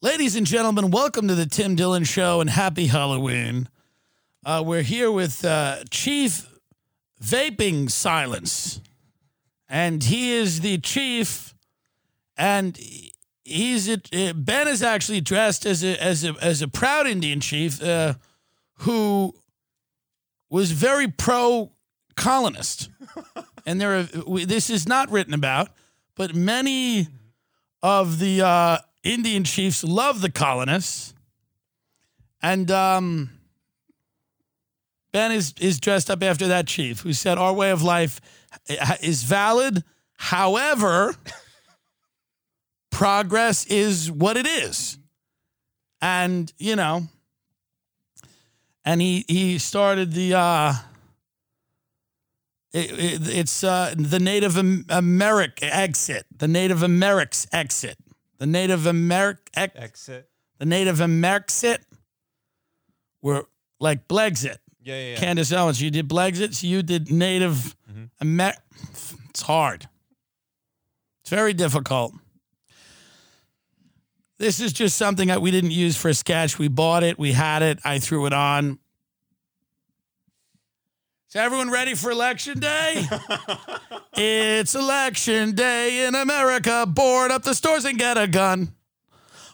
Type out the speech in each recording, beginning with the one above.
Ladies and gentlemen, welcome to the Tim Dillon Show and happy Halloween. Uh, we're here with uh, Chief Vaping Silence, and he is the chief, and he's a, uh, Ben is actually dressed as a as a as a proud Indian chief uh, who was very pro colonist, and there are we- this is not written about, but many of the uh, Indian chiefs love the colonists, and um, Ben is is dressed up after that chief who said our way of life is valid. However, progress is what it is, and you know, and he he started the. Uh, it, it, it's uh, the Native Am- Americ exit, the Native Americs exit, the Native Americ ex- Exit. the Native Amerixit were like Blexit. Yeah, yeah, yeah. Candace Owens, you did Blexit, so you did Native mm-hmm. Amer. It's hard. It's very difficult. This is just something that we didn't use for a sketch. We bought it, we had it, I threw it on. Is everyone ready for election day? it's election day in America. Board up the stores and get a gun.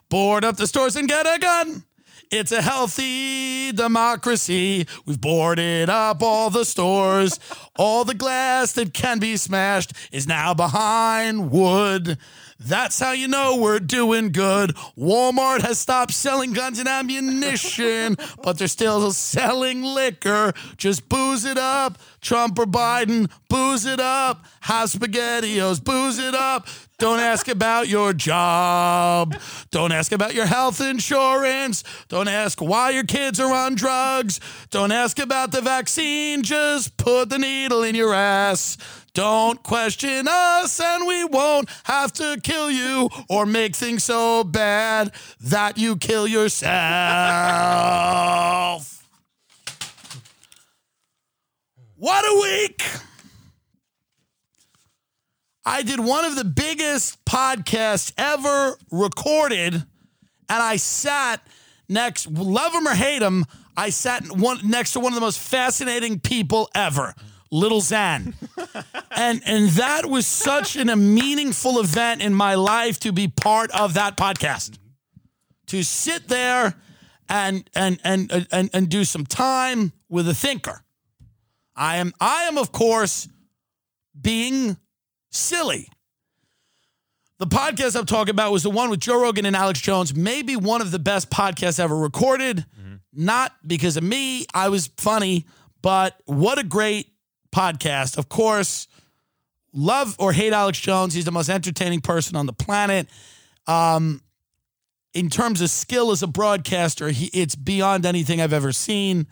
Board up the stores and get a gun. It's a healthy democracy. We've boarded up all the stores. All the glass that can be smashed is now behind wood. That's how you know we're doing good. Walmart has stopped selling guns and ammunition, but they're still selling liquor. Just booze it up. Trump or Biden, booze it up. Have SpaghettiOs, booze it up. Don't ask about your job. Don't ask about your health insurance. Don't ask why your kids are on drugs. Don't ask about the vaccine. Just put the needle in your ass. Don't question us, and we won't have to kill you or make things so bad that you kill yourself. What a week! I did one of the biggest podcasts ever recorded, and I sat next, love him or hate him, I sat one, next to one of the most fascinating people ever, Little Zan. and, and that was such an, a meaningful event in my life to be part of that podcast. To sit there and, and, and, uh, and, and do some time with a thinker. I am, I am, of course, being silly. The podcast I'm talking about was the one with Joe Rogan and Alex Jones, maybe one of the best podcasts ever recorded. Mm-hmm. Not because of me, I was funny, but what a great podcast. Of course, love or hate Alex Jones, he's the most entertaining person on the planet. Um, in terms of skill as a broadcaster, he, it's beyond anything I've ever seen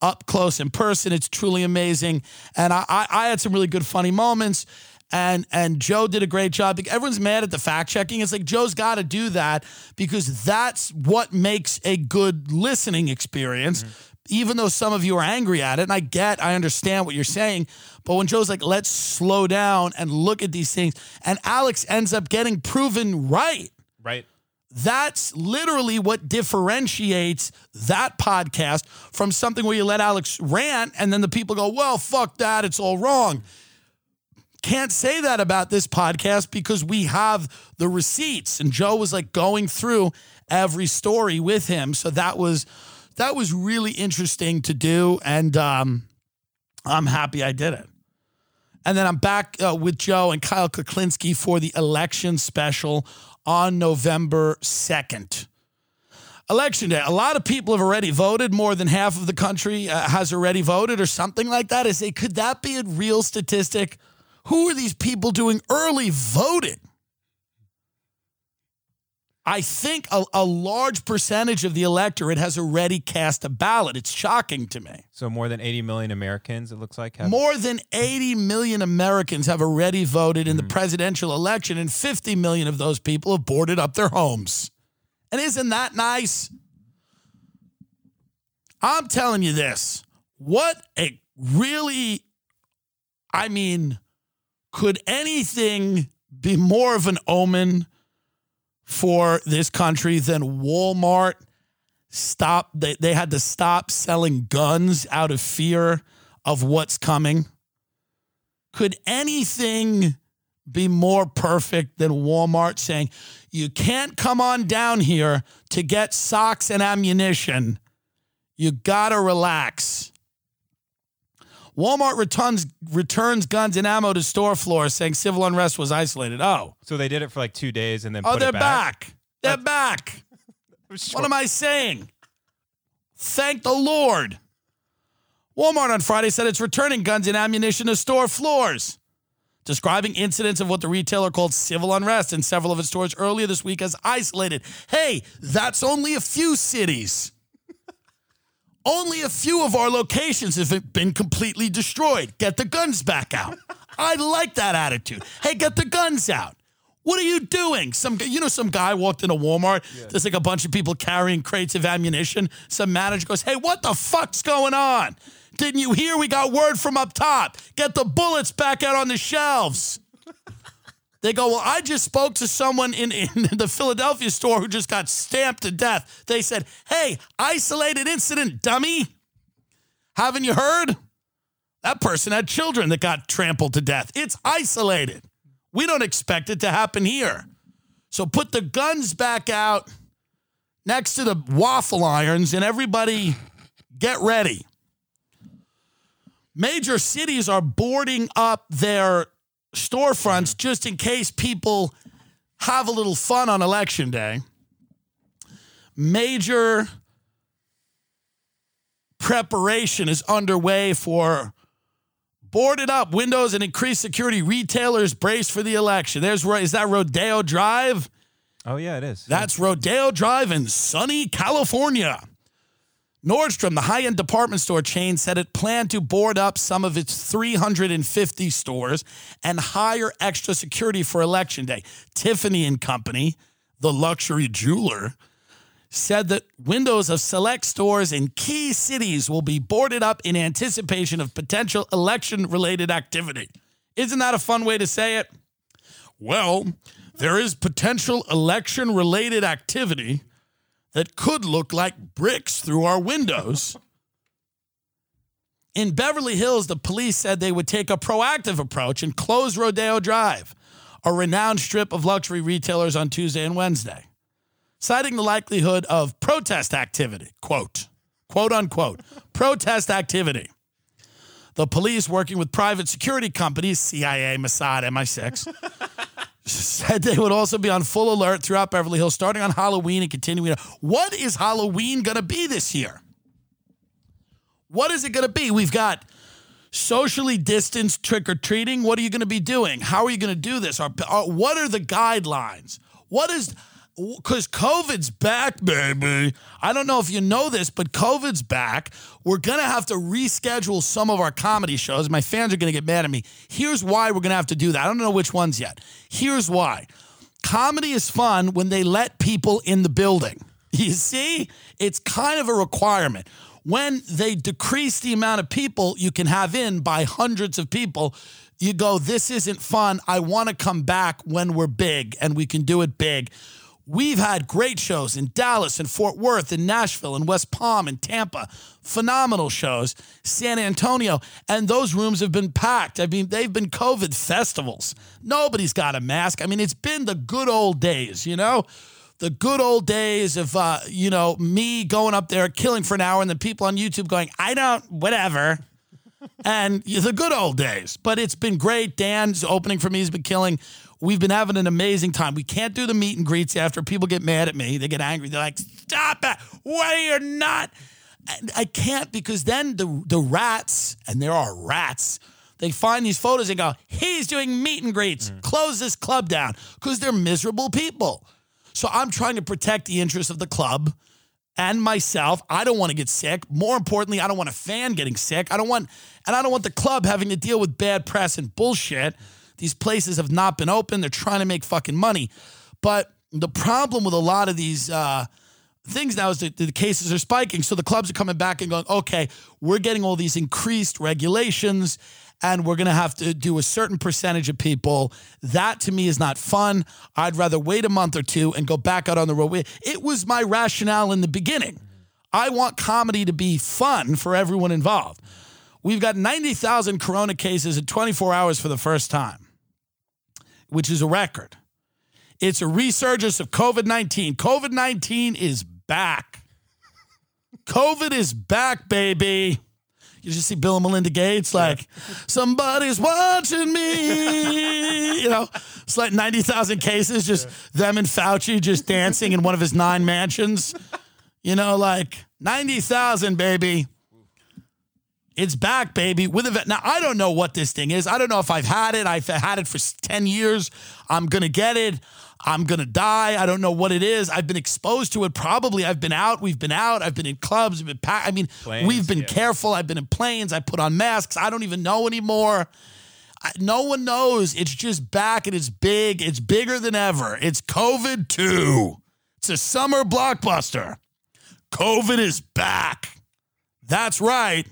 up close in person. It's truly amazing. And I, I, I had some really good funny moments. And and Joe did a great job. Everyone's mad at the fact checking. It's like Joe's got to do that because that's what makes a good listening experience. Even though some of you are angry at it, and I get, I understand what you're saying, but when Joe's like, let's slow down and look at these things, and Alex ends up getting proven right. Right. That's literally what differentiates that podcast from something where you let Alex rant and then the people go, well, fuck that. It's all wrong. Can't say that about this podcast because we have the receipts. And Joe was like going through every story with him. So that was that was really interesting to do, and um, I'm happy I did it. And then I'm back uh, with Joe and Kyle Kulinski for the election special on November 2nd. Election day. A lot of people have already voted. More than half of the country uh, has already voted, or something like that. Is a could that be a real statistic? Who are these people doing early voting? I think a, a, large percentage of the electorate has already cast a ballot. It's shocking to me. So more than 80 million Americans, it looks like. Have- more than 80 million Americans have already voted in mm-hmm. the presidential election, and 50 million of those people have boarded up their homes. And isn't that nice? I'm telling you this. What a really, I mean, could anything be more of an omen? For this country than Walmart stop they, they had to stop selling guns out of fear of what's coming. Could anything be more perfect than Walmart saying, you can't come on down here to get socks and ammunition. You gotta relax. Walmart returns returns guns and ammo to store floors, saying civil unrest was isolated. Oh, so they did it for like two days and then oh, they're back. back. They're back. what am I saying? Thank the Lord. Walmart on Friday said it's returning guns and ammunition to store floors, describing incidents of what the retailer called civil unrest in several of its stores earlier this week as isolated. Hey, that's only a few cities. Only a few of our locations have been completely destroyed. Get the guns back out. I like that attitude. Hey, get the guns out. What are you doing? Some, you know, some guy walked into Walmart. Yeah. There's like a bunch of people carrying crates of ammunition. Some manager goes, "Hey, what the fuck's going on? Didn't you hear? We got word from up top. Get the bullets back out on the shelves." They go, Well, I just spoke to someone in, in the Philadelphia store who just got stamped to death. They said, Hey, isolated incident, dummy. Haven't you heard? That person had children that got trampled to death. It's isolated. We don't expect it to happen here. So put the guns back out next to the waffle irons and everybody get ready. Major cities are boarding up their storefronts just in case people have a little fun on election day. Major preparation is underway for boarded up windows and increased security retailers brace for the election. There's is that Rodeo Drive? Oh yeah, it is. That's Rodeo Drive in sunny California. Nordstrom, the high end department store chain, said it planned to board up some of its 350 stores and hire extra security for Election Day. Tiffany and Company, the luxury jeweler, said that windows of select stores in key cities will be boarded up in anticipation of potential election related activity. Isn't that a fun way to say it? Well, there is potential election related activity that could look like bricks through our windows. In Beverly Hills, the police said they would take a proactive approach and close Rodeo Drive, a renowned strip of luxury retailers on Tuesday and Wednesday, citing the likelihood of protest activity. Quote, quote unquote, protest activity. The police, working with private security companies, CIA, Mossad, MI6, said they would also be on full alert throughout Beverly Hills, starting on Halloween and continuing. What is Halloween going to be this year? What is it going to be? We've got socially distanced trick or treating. What are you going to be doing? How are you going to do this? Are, are, what are the guidelines? What is because COVID's back, baby. I don't know if you know this, but COVID's back. We're going to have to reschedule some of our comedy shows. My fans are going to get mad at me. Here's why we're going to have to do that. I don't know which ones yet. Here's why comedy is fun when they let people in the building. You see, it's kind of a requirement. When they decrease the amount of people you can have in by hundreds of people, you go, This isn't fun. I want to come back when we're big and we can do it big. We've had great shows in Dallas and Fort Worth and Nashville and West Palm and Tampa. Phenomenal shows. San Antonio. And those rooms have been packed. I mean, they've been COVID festivals. Nobody's got a mask. I mean, it's been the good old days, you know? the good old days of uh, you know me going up there killing for an hour and the people on YouTube going, I don't, whatever. and the good old days. But it's been great. Dan's opening for me has been killing. We've been having an amazing time. We can't do the meet and greets after people get mad at me. They get angry. They're like, "Stop it! Why are you not?" I can't because then the the rats, and there are rats. They find these photos and go, "He's doing meet and greets. Mm. Close this club down," because they're miserable people. So I'm trying to protect the interests of the club and myself. I don't want to get sick. More importantly, I don't want a fan getting sick. I don't want, and I don't want the club having to deal with bad press and bullshit. These places have not been open. They're trying to make fucking money. But the problem with a lot of these uh, things now is that the cases are spiking. So the clubs are coming back and going, okay, we're getting all these increased regulations and we're going to have to do a certain percentage of people. That to me is not fun. I'd rather wait a month or two and go back out on the road. It was my rationale in the beginning. I want comedy to be fun for everyone involved. We've got 90,000 corona cases in 24 hours for the first time, which is a record. It's a resurgence of COVID 19. COVID 19 is back. COVID is back, baby. You just see Bill and Melinda Gates like, somebody's watching me. You know, it's like 90,000 cases, just them and Fauci just dancing in one of his nine mansions. You know, like 90,000, baby. It's back, baby. With a vet. Now, I don't know what this thing is. I don't know if I've had it. I've had it for 10 years. I'm going to get it. I'm going to die. I don't know what it is. I've been exposed to it. Probably I've been out. We've been out. I've been in clubs. We've been I mean, Planes, we've been yeah. careful. I've been in planes. I put on masks. I don't even know anymore. I, no one knows. It's just back and it's big. It's bigger than ever. It's COVID 2. It's a summer blockbuster. COVID is back. That's right.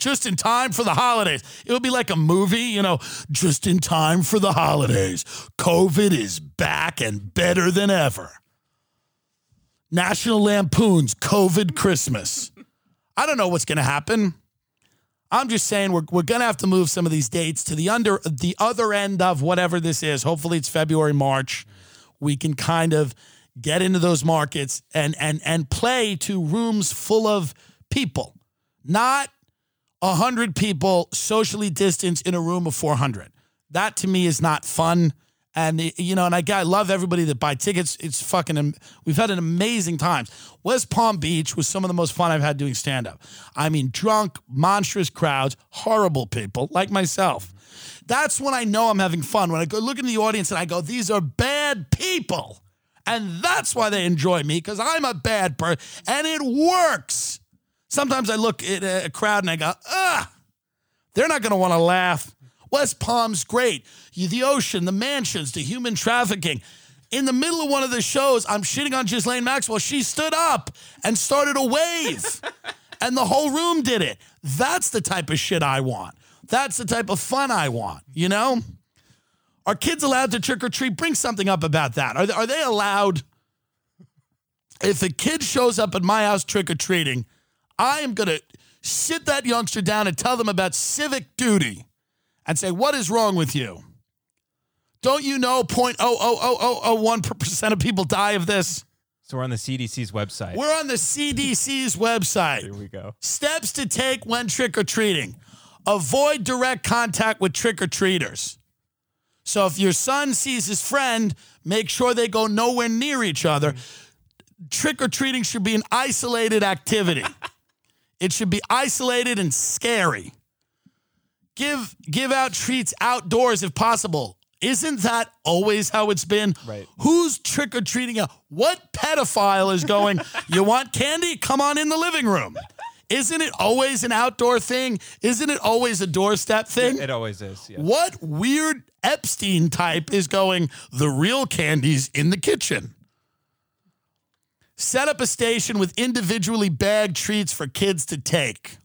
Just in time for the holidays. It would be like a movie, you know, just in time for the holidays. COVID is back and better than ever. National Lampoon's COVID Christmas. I don't know what's going to happen. I'm just saying we're, we're going to have to move some of these dates to the under the other end of whatever this is. Hopefully it's February, March. We can kind of get into those markets and and and play to rooms full of people. Not 100 people socially distanced in a room of 400. That to me is not fun. And you know, and I, I love everybody that buy tickets. It's fucking. We've had an amazing time. West Palm Beach was some of the most fun I've had doing stand up. I mean, drunk, monstrous crowds, horrible people like myself. That's when I know I'm having fun. When I go look in the audience and I go, these are bad people, and that's why they enjoy me because I'm a bad person, and it works. Sometimes I look at a crowd and I go, ah, they're not going to want to laugh. West Palm's great. The ocean, the mansions, the human trafficking. In the middle of one of the shows, I'm shitting on Ghislaine Maxwell. She stood up and started a wave, and the whole room did it. That's the type of shit I want. That's the type of fun I want, you know? Are kids allowed to trick or treat? Bring something up about that. Are they, are they allowed? If a kid shows up at my house trick or treating, I am going to sit that youngster down and tell them about civic duty and say, What is wrong with you? Don't you know 0.00001% of people die of this? So we're on the CDC's website. We're on the CDC's website. Here we go. Steps to take when trick or treating avoid direct contact with trick or treaters. So if your son sees his friend, make sure they go nowhere near each other. Trick or treating should be an isolated activity. It should be isolated and scary. Give give out treats outdoors if possible. Isn't that always how it's been? Right. Who's trick or treating? What pedophile is going, you want candy? Come on in the living room. Isn't it always an outdoor thing? Isn't it always a doorstep thing? It always is. Yeah. What weird Epstein type is going, the real candy's in the kitchen? Set up a station with individually bagged treats for kids to take.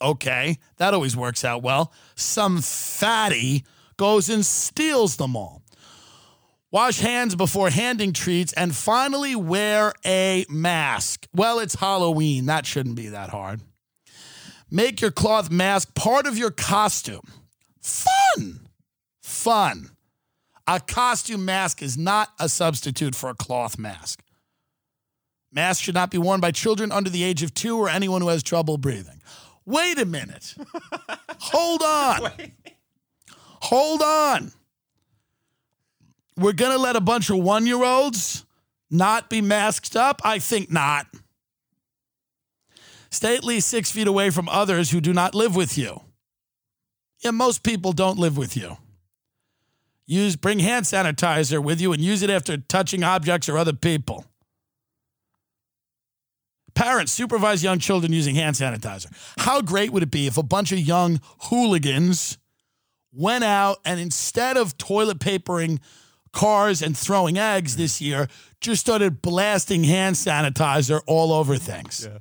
Okay, that always works out well. Some fatty goes and steals them all. Wash hands before handing treats and finally wear a mask. Well, it's Halloween. That shouldn't be that hard. Make your cloth mask part of your costume. Fun. Fun. A costume mask is not a substitute for a cloth mask. Masks should not be worn by children under the age of two or anyone who has trouble breathing. Wait a minute. Hold on. Hold on. We're going to let a bunch of one year olds not be masked up? I think not. Stay at least six feet away from others who do not live with you. Yeah, most people don't live with you. Use bring hand sanitizer with you and use it after touching objects or other people. Parents supervise young children using hand sanitizer. How great would it be if a bunch of young hooligans went out and instead of toilet papering cars and throwing eggs this year, just started blasting hand sanitizer all over things? Yeah.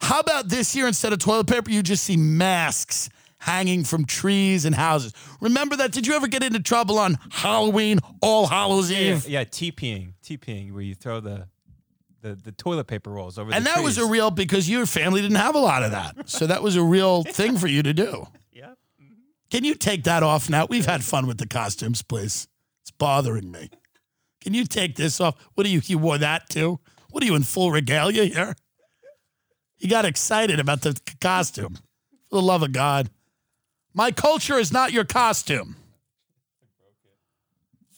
How about this year, instead of toilet paper, you just see masks hanging from trees and houses? Remember that? Did you ever get into trouble on Halloween, All Hallows Eve? Yeah, TPing, TPing, where you throw the the, the toilet paper rolls over And that was a real because your family didn't have a lot of that. So that was a real thing for you to do. Yeah. Mm-hmm. Can you take that off now? We've had fun with the costumes, please. It's bothering me. Can you take this off? What are you? You wore that too? What are you in full regalia here? You got excited about the costume. For the love of God. My culture is not your costume.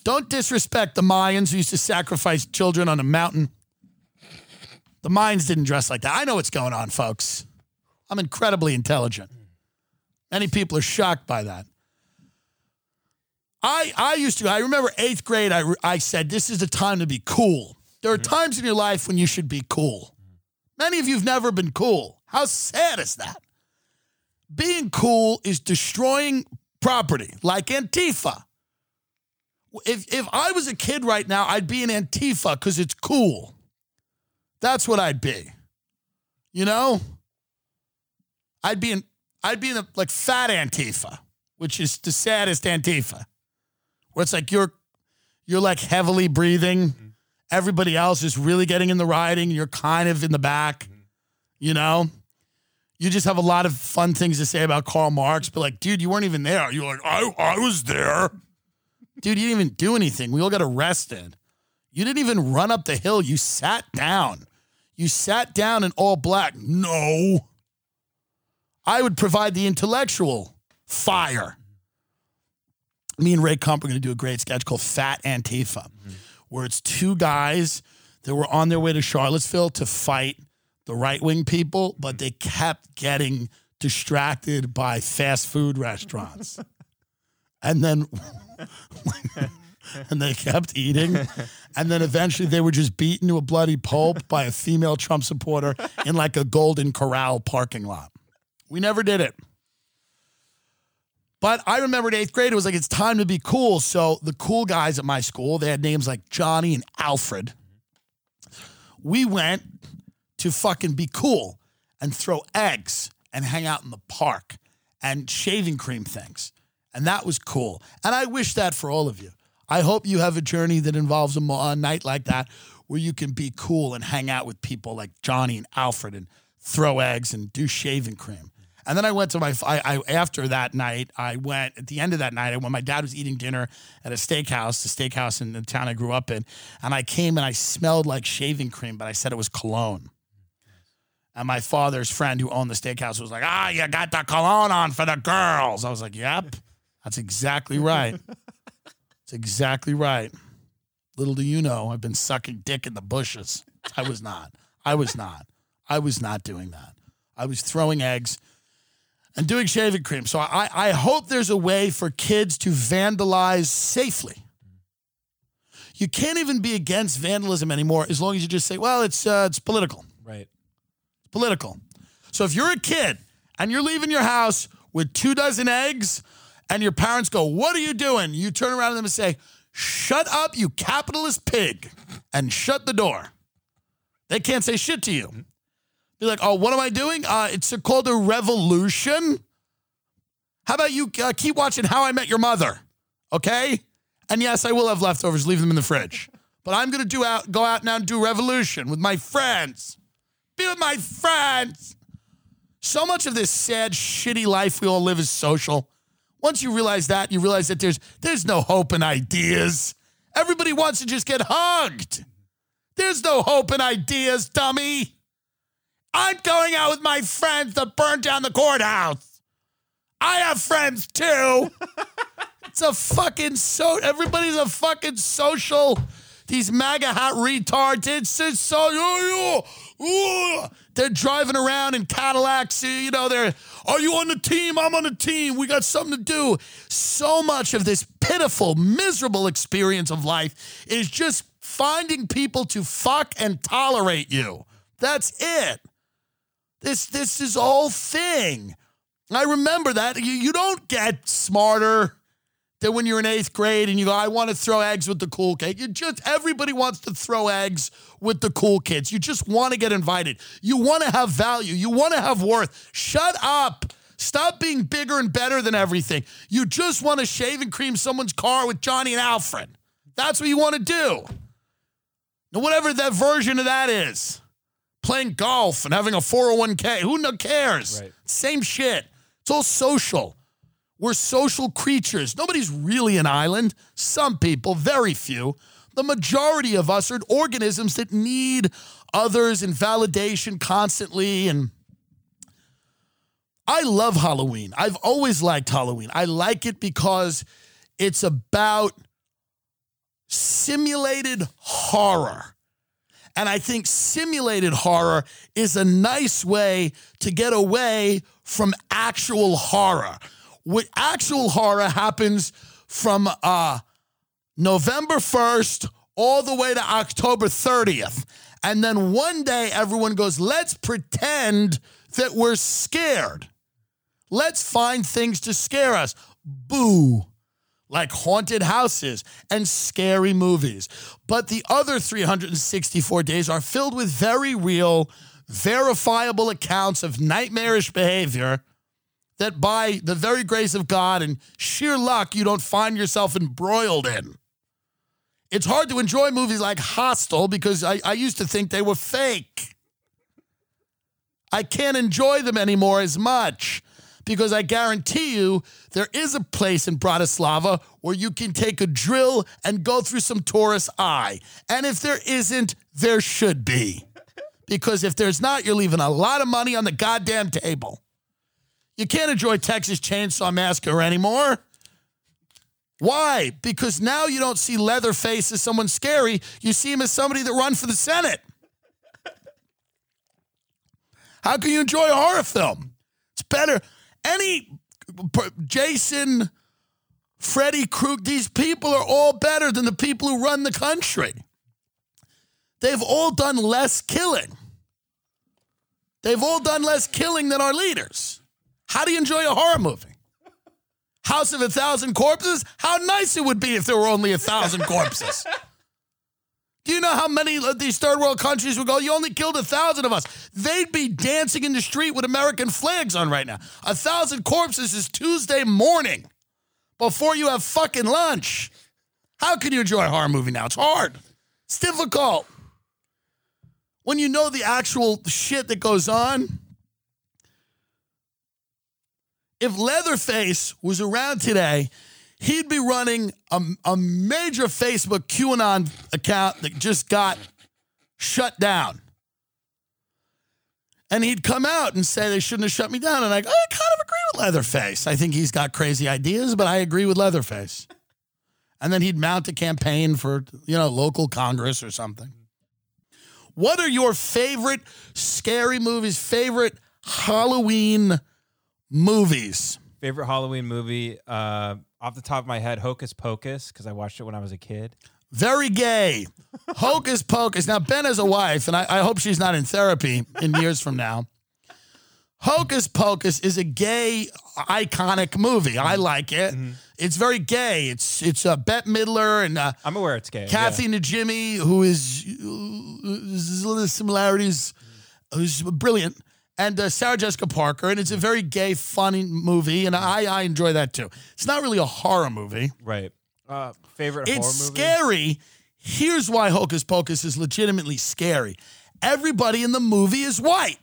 Don't disrespect the Mayans who used to sacrifice children on a mountain. The Mayans didn't dress like that. I know what's going on, folks. I'm incredibly intelligent. Many people are shocked by that. I I used to. I remember eighth grade. I I said this is the time to be cool. There are mm. times in your life when you should be cool. Many of you've never been cool. How sad is that? Being cool is destroying property, like Antifa. If if I was a kid right now, I'd be an Antifa because it's cool. That's what I'd be. You know? I'd be in I'd be in a like fat Antifa, which is the saddest Antifa. Where it's like you're you're like heavily breathing. Mm-hmm. Everybody else is really getting in the riding. You're kind of in the back. Mm-hmm. You know? You just have a lot of fun things to say about Karl Marx, but like, dude, you weren't even there. You're like, I, I was there. Dude, you didn't even do anything. We all got arrested. You didn't even run up the hill. You sat down. You sat down in all black. No. I would provide the intellectual fire. Me and Ray Kump are going to do a great sketch called Fat Antifa, mm-hmm. where it's two guys that were on their way to Charlottesville to fight the right wing people, but they kept getting distracted by fast food restaurants. and then and they kept eating. And then eventually they were just beaten to a bloody pulp by a female Trump supporter in like a Golden Corral parking lot. We never did it. But I remember in eighth grade, it was like, it's time to be cool. So the cool guys at my school, they had names like Johnny and Alfred. We went to fucking be cool and throw eggs and hang out in the park and shaving cream things. And that was cool. And I wish that for all of you. I hope you have a journey that involves a, a night like that where you can be cool and hang out with people like Johnny and Alfred and throw eggs and do shaving cream. And then I went to my, I, I after that night, I went at the end of that night, when my dad was eating dinner at a steakhouse, the steakhouse in the town I grew up in, and I came and I smelled like shaving cream, but I said it was cologne. And my father's friend who owned the steakhouse was like, ah, you got the cologne on for the girls. I was like, yep, that's exactly right. That's exactly right. Little do you know, I've been sucking dick in the bushes. I was not. I was not. I was not doing that. I was throwing eggs and doing shaving cream. So I, I hope there's a way for kids to vandalize safely. You can't even be against vandalism anymore as long as you just say, well, it's uh, it's political Right. It's political. So if you're a kid and you're leaving your house with two dozen eggs and your parents go, What are you doing? You turn around to them and say, Shut up, you capitalist pig, and shut the door. They can't say shit to you. Be like, Oh, what am I doing? Uh, it's called a revolution. How about you uh, keep watching How I Met Your Mother? Okay? And yes, I will have leftovers, leave them in the fridge. But I'm gonna do out, go out now and do revolution with my friends be with my friends. So much of this sad, shitty life we all live is social. Once you realize that, you realize that there's there's no hope in ideas. Everybody wants to just get hugged. There's no hope in ideas, dummy. I'm going out with my friends to burn down the courthouse. I have friends too. it's a fucking so everybody's a fucking social. These MAGA hat retards. It's just so oh, oh. They're driving around in Cadillacs. You know, they're are you on the team? I'm on the team. We got something to do. So much of this pitiful, miserable experience of life is just finding people to fuck and tolerate you. That's it. This this is all thing. I remember that. You, you don't get smarter than when you're in eighth grade and you go, I want to throw eggs with the cool kid. You just everybody wants to throw eggs with the cool kids. You just want to get invited. You want to have value. You want to have worth. Shut up. Stop being bigger and better than everything. You just want to shave and cream someone's car with Johnny and Alfred. That's what you want to do. Now, whatever that version of that is, playing golf and having a 401k, who cares? Right. Same shit. It's all social. We're social creatures. Nobody's really an island. Some people, very few. The majority of us are organisms that need others and validation constantly. And I love Halloween. I've always liked Halloween. I like it because it's about simulated horror. And I think simulated horror is a nice way to get away from actual horror. What actual horror happens from uh, November 1st all the way to October 30th. And then one day everyone goes, let's pretend that we're scared. Let's find things to scare us. Boo like haunted houses and scary movies. But the other 364 days are filled with very real, verifiable accounts of nightmarish behavior that by the very grace of God and sheer luck, you don't find yourself embroiled in. It's hard to enjoy movies like Hostel because I, I used to think they were fake. I can't enjoy them anymore as much because I guarantee you there is a place in Bratislava where you can take a drill and go through some tourist eye. And if there isn't, there should be. Because if there's not, you're leaving a lot of money on the goddamn table. You can't enjoy Texas Chainsaw Massacre anymore. Why? Because now you don't see Leatherface as someone scary. You see him as somebody that run for the Senate. How can you enjoy a horror film? It's better any Jason, Freddy Krueger, these people are all better than the people who run the country. They've all done less killing. They've all done less killing than our leaders. How do you enjoy a horror movie? House of a Thousand Corpses? How nice it would be if there were only a thousand corpses. Do you know how many of these third world countries would go, you only killed a thousand of us? They'd be dancing in the street with American flags on right now. A thousand corpses is Tuesday morning before you have fucking lunch. How can you enjoy a horror movie now? It's hard. It's difficult. When you know the actual shit that goes on. If Leatherface was around today he'd be running a, a major Facebook QAnon account that just got shut down. And he'd come out and say they shouldn't have shut me down. And I, I kind of agree with Leatherface. I think he's got crazy ideas, but I agree with Leatherface. And then he'd mount a campaign for, you know, local Congress or something. What are your favorite scary movies, favorite Halloween movies? Favorite Halloween movie? Uh, off the top of my head, Hocus Pocus, because I watched it when I was a kid. Very gay. Hocus Pocus. Now, Ben has a wife, and I, I hope she's not in therapy in years from now. Hocus Pocus is a gay, iconic movie. I like it. Mm-hmm. It's very gay. It's it's uh, Bette Midler and uh, I'm aware it's gay. Kathy yeah. Najimy, who is uh, little similarities, who's brilliant and uh, Sarah Jessica Parker, and it's a very gay, funny movie, and I I enjoy that too. It's not really a horror movie, right? Uh, favorite it's horror movie? scary. Here's why Hocus Pocus is legitimately scary. Everybody in the movie is white.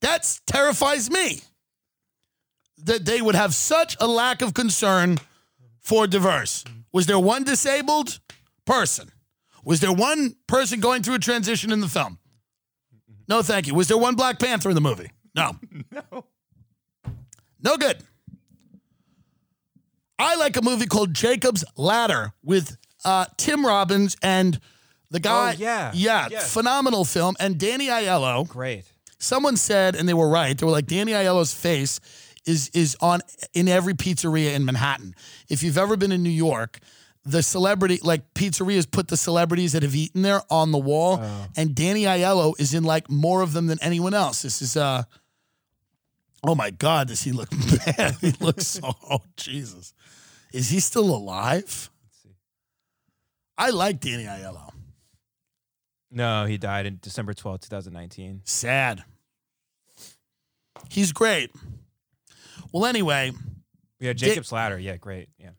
That terrifies me. That they would have such a lack of concern for diverse. Was there one disabled person? Was there one person going through a transition in the film? No, thank you. Was there one Black Panther in the movie? No. No. No good. I like a movie called Jacob's Ladder with uh, Tim Robbins and the guy. Oh, yeah. Yeah, Yes. phenomenal film. And Danny Aiello. Great. Someone said, and they were right. They were like, Danny Aiello's face is is on in every pizzeria in Manhattan. If you've ever been in New York, the celebrity like pizzerias put the celebrities that have eaten there on the wall, and Danny Aiello is in like more of them than anyone else. This is uh oh my god, does he look bad? he looks so oh Jesus. Is he still alive? I like Danny Aiello. No, he died in December twelfth, 2019. Sad. He's great. Well, anyway, Yeah, Jacob's Ladder. Yeah, great. Yeah.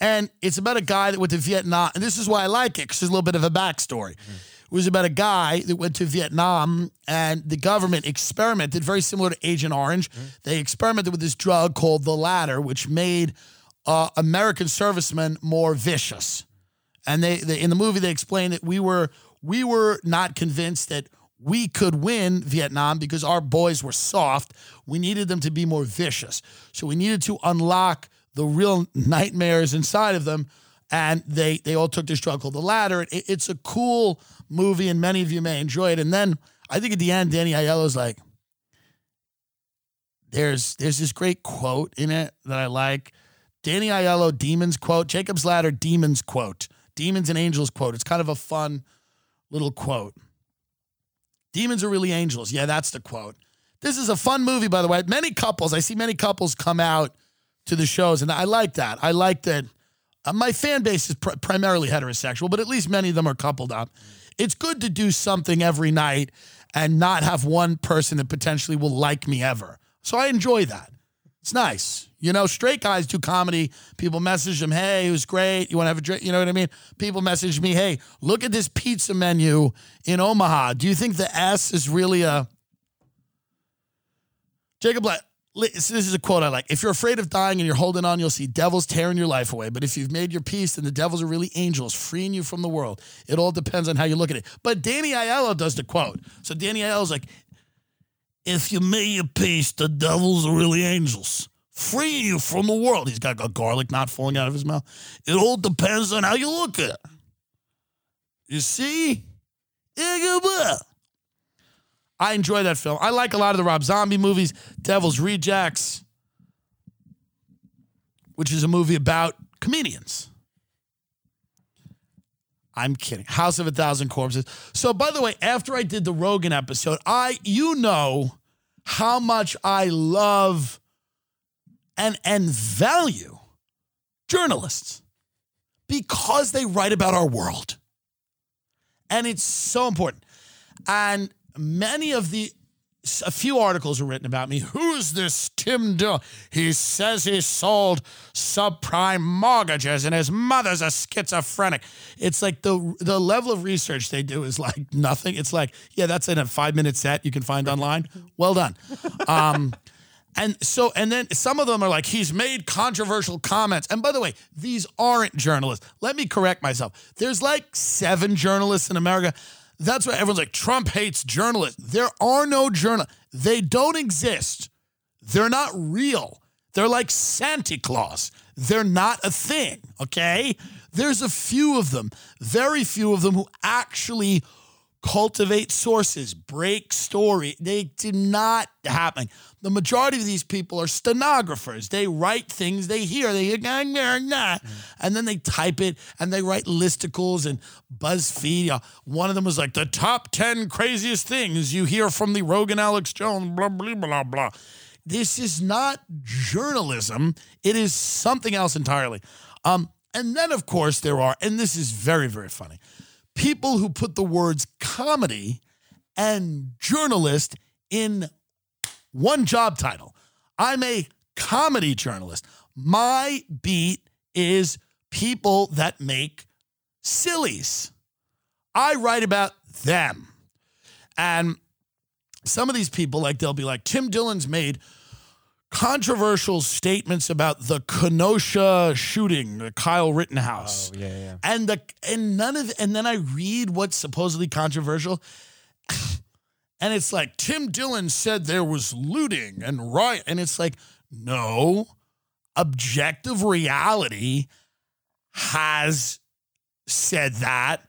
And it's about a guy that went to Vietnam, and this is why I like it because there's a little bit of a backstory. It was about a guy that went to Vietnam, and the government experimented, very similar to Agent Orange. They experimented with this drug called the ladder, which made uh, American servicemen more vicious. And they, they in the movie they explained that we were we were not convinced that we could win Vietnam because our boys were soft. We needed them to be more vicious. So we needed to unlock the real nightmares inside of them. And they they all took this drug called the ladder. It, it's a cool movie, and many of you may enjoy it. And then I think at the end, Danny Aiello's like, there's there's this great quote in it that I like. Danny Aiello, Demons quote, Jacob's Ladder, Demons quote, Demons and Angels quote. It's kind of a fun little quote. Demons are really angels. Yeah, that's the quote. This is a fun movie, by the way. Many couples, I see many couples come out to the shows, and I like that. I like that. Uh, my fan base is pr- primarily heterosexual, but at least many of them are coupled up. It's good to do something every night and not have one person that potentially will like me ever. So I enjoy that. It's nice. You know, straight guys do comedy. People message them, hey, it was great. You want to have a drink? You know what I mean? People message me, hey, look at this pizza menu in Omaha. Do you think the S is really a. Jacob Black, this is a quote I like. If you're afraid of dying and you're holding on, you'll see devils tearing your life away. But if you've made your peace, then the devils are really angels freeing you from the world. It all depends on how you look at it. But Danny Aiello does the quote. So Danny Aiello's like, if you made your peace, the devils are really angels. freeing you from the world. He's got a garlic knot falling out of his mouth. It all depends on how you look at it. You see? I enjoy that film. I like a lot of the Rob Zombie movies, Devil's Rejects, which is a movie about comedians. I'm kidding. House of a Thousand Corpses. So, by the way, after I did the Rogan episode, I you know how much I love and and value journalists because they write about our world. And it's so important. And many of the a few articles are written about me. Who's this Tim Dill? He says he sold subprime mortgages and his mother's a schizophrenic. It's like the the level of research they do is like nothing. It's like, yeah, that's in a five minute set you can find online. Well done. Um, and so, and then some of them are like, he's made controversial comments. And by the way, these aren't journalists. Let me correct myself. There's like seven journalists in America. That's why everyone's like, Trump hates journalists. There are no journalists. They don't exist. They're not real. They're like Santa Claus. They're not a thing, okay? There's a few of them, very few of them who actually cultivate sources, break story. They do not happen. The majority of these people are stenographers. They write things they hear. They hear, nah, nah, nah, and then they type it and they write listicles and BuzzFeed. Uh, One of them was like the top 10 craziest things you hear from the Rogan Alex Jones, blah, blah, blah, blah. This is not journalism. It is something else entirely. Um, and then, of course, there are, and this is very, very funny, people who put the words comedy and journalist in one job title. I'm a comedy journalist. My beat is people that make sillies. I write about them. And some of these people, like they'll be like, Tim Dillon's made controversial statements about the Kenosha shooting, the Kyle Rittenhouse. Oh, yeah, yeah. And the and none of and then I read what's supposedly controversial. And it's like Tim Dillon said there was looting and riot. And it's like, no, objective reality has said that.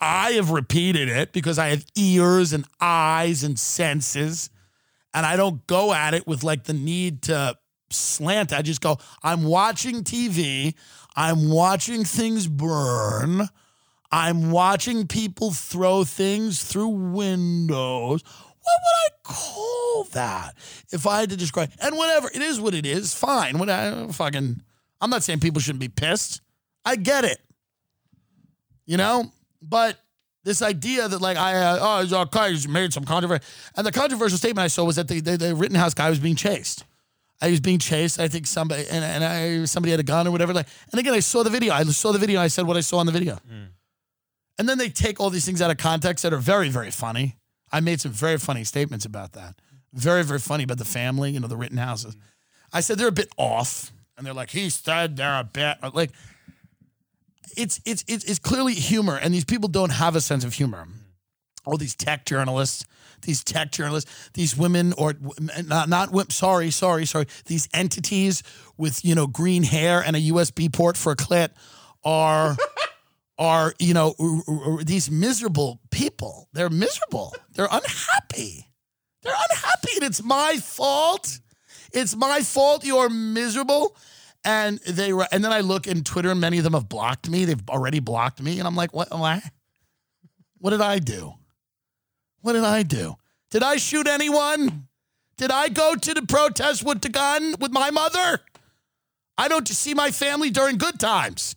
I have repeated it because I have ears and eyes and senses. And I don't go at it with like the need to slant. I just go, I'm watching TV. I'm watching things burn. I'm watching people throw things through windows. What would I call that if I had to describe? And whatever it is, what it is, fine. What I fucking, I'm not saying people shouldn't be pissed. I get it, you know. But this idea that like I uh, oh he's made some controversy, and the controversial statement I saw was that the, the, the Rittenhouse guy was being chased. I was being chased. I think somebody and, and I somebody had a gun or whatever. Like, and again, I saw the video. I saw the video. I said what I saw on the video. And then they take all these things out of context that are very, very funny. I made some very funny statements about that. Very, very funny about the family, you know, the Rittenhouses. I said they're a bit off, and they're like, he said they're a bit like. It's it's it's it's clearly humor, and these people don't have a sense of humor. All these tech journalists, these tech journalists, these women or not not sorry, sorry, sorry. These entities with you know green hair and a USB port for a clit are are you know these miserable people. They're miserable. They're unhappy. They're unhappy, and it's my fault. It's my fault. You're miserable. And they were, and then I look in Twitter, and many of them have blocked me. They've already blocked me, and I'm like, what? What? What did I do? What did I do? Did I shoot anyone? Did I go to the protest with the gun with my mother? I don't see my family during good times.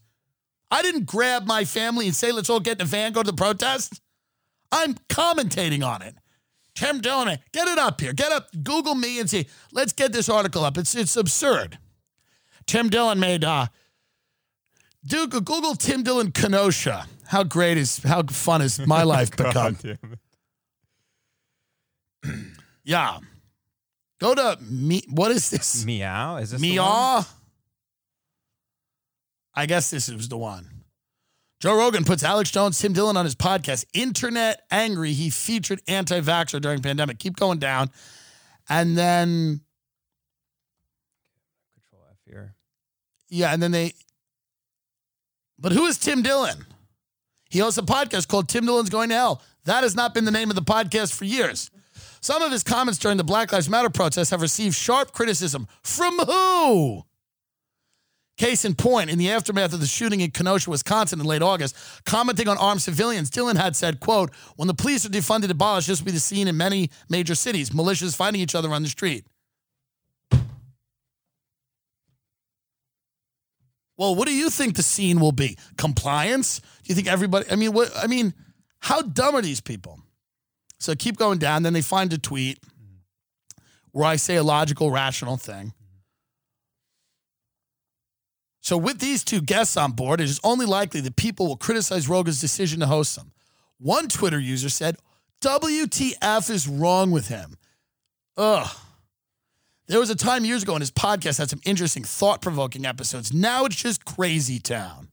I didn't grab my family and say, let's all get in the van, go to the protest. I'm commentating on it. Tim Dillon, get it up here. Get up, Google me and see. Let's get this article up. It's it's absurd. Tim Dillon made uh Duke Google Tim Dillon Kenosha. How great is how fun is my life become? God damn it. Yeah. Go to me. What is this? Meow? Is this? Meow. I guess this is the one. Joe Rogan puts Alex Jones, Tim Dillon on his podcast. Internet angry. He featured anti-vaxxer during pandemic. Keep going down. And then, Control F here. yeah, and then they. But who is Tim Dillon? He hosts a podcast called Tim Dillon's Going to Hell. That has not been the name of the podcast for years. Some of his comments during the Black Lives Matter protests have received sharp criticism. From who? Case in point, in the aftermath of the shooting in Kenosha, Wisconsin in late August, commenting on armed civilians, Dillon had said, quote, when the police are defunded abolished, this will be the scene in many major cities, militias fighting each other on the street. Well, what do you think the scene will be? Compliance? Do you think everybody? I mean, what? I mean, how dumb are these people? So keep going down. Then they find a tweet where I say a logical, rational thing. So with these two guests on board, it is only likely that people will criticize Rogan's decision to host them. One Twitter user said, "WTF is wrong with him?" Ugh. There was a time years ago when his podcast had some interesting, thought-provoking episodes. Now it's just crazy town.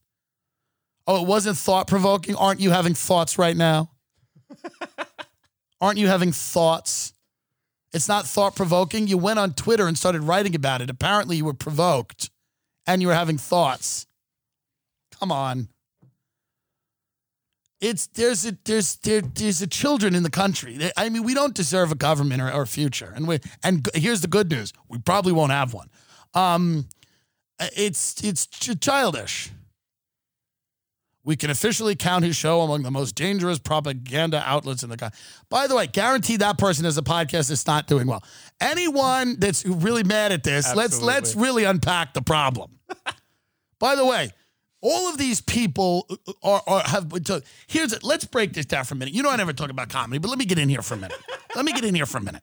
Oh, it wasn't thought-provoking. Aren't you having thoughts right now? Aren't you having thoughts? It's not thought-provoking. You went on Twitter and started writing about it. Apparently, you were provoked and you were having thoughts. Come on. It's there's a there's there, there's a children in the country. I mean, we don't deserve a government or, or a future. And we and here's the good news: we probably won't have one. Um, it's it's ch- childish. We can officially count his show among the most dangerous propaganda outlets in the country. By the way, guarantee that person has a podcast that's not doing well. Anyone that's really mad at this, let's let's really unpack the problem. By the way, all of these people uh, are, are have to, here's it. Let's break this down for a minute. You know I never talk about comedy, but let me get in here for a minute. let me get in here for a minute.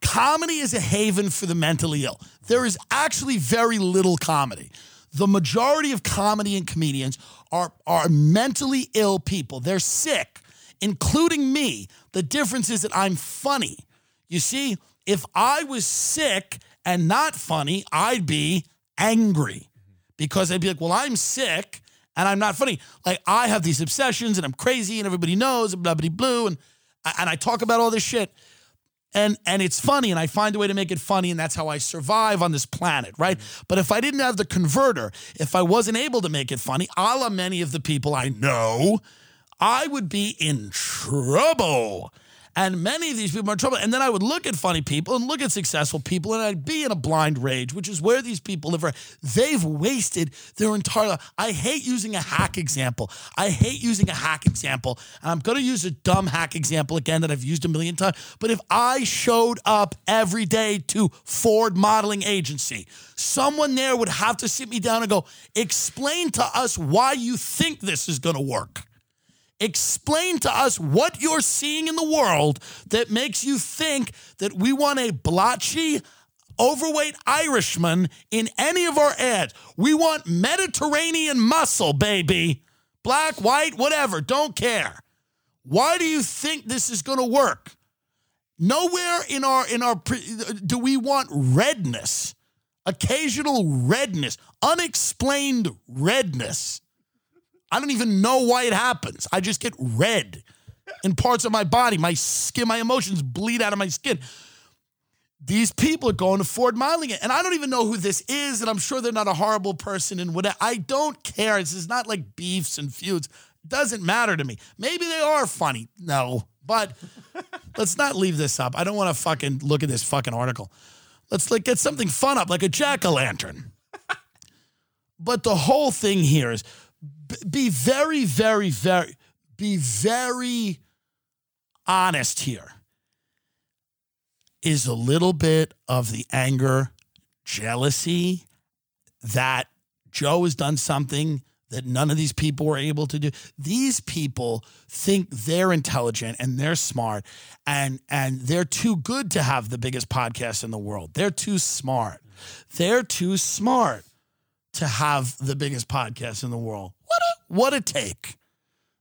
Comedy is a haven for the mentally ill. There is actually very little comedy. The majority of comedy and comedians are are mentally ill people. They're sick including me. The difference is that I'm funny. You see, if I was sick and not funny, I'd be angry because they'd be like, well, I'm sick and I'm not funny. Like I have these obsessions and I'm crazy and everybody knows and blah blah blue and and I talk about all this shit. And and it's funny and I find a way to make it funny and that's how I survive on this planet, right? Mm-hmm. But if I didn't have the converter, if I wasn't able to make it funny, a la many of the people I know, I would be in trouble. And many of these people are in trouble. And then I would look at funny people and look at successful people, and I'd be in a blind rage, which is where these people live. They've wasted their entire life. I hate using a hack example. I hate using a hack example. And I'm going to use a dumb hack example again that I've used a million times. But if I showed up every day to Ford Modeling Agency, someone there would have to sit me down and go, explain to us why you think this is going to work. Explain to us what you're seeing in the world that makes you think that we want a blotchy, overweight Irishman in any of our ads. We want Mediterranean muscle, baby. Black, white, whatever, don't care. Why do you think this is going to work? Nowhere in our in our do we want redness. Occasional redness, unexplained redness. I don't even know why it happens. I just get red in parts of my body. My skin, my emotions bleed out of my skin. These people are going to Ford modeling it. And I don't even know who this is. And I'm sure they're not a horrible person and whatever. I don't care. This is not like beefs and feuds. Doesn't matter to me. Maybe they are funny. No. But let's not leave this up. I don't want to fucking look at this fucking article. Let's like get something fun up, like a jack-o'-lantern. but the whole thing here is be very, very, very, be very honest here. Is a little bit of the anger, jealousy that Joe has done something that none of these people were able to do. These people think they're intelligent and they're smart and and they're too good to have the biggest podcast in the world. They're too smart. They're too smart to have the biggest podcast in the world. What a what a take.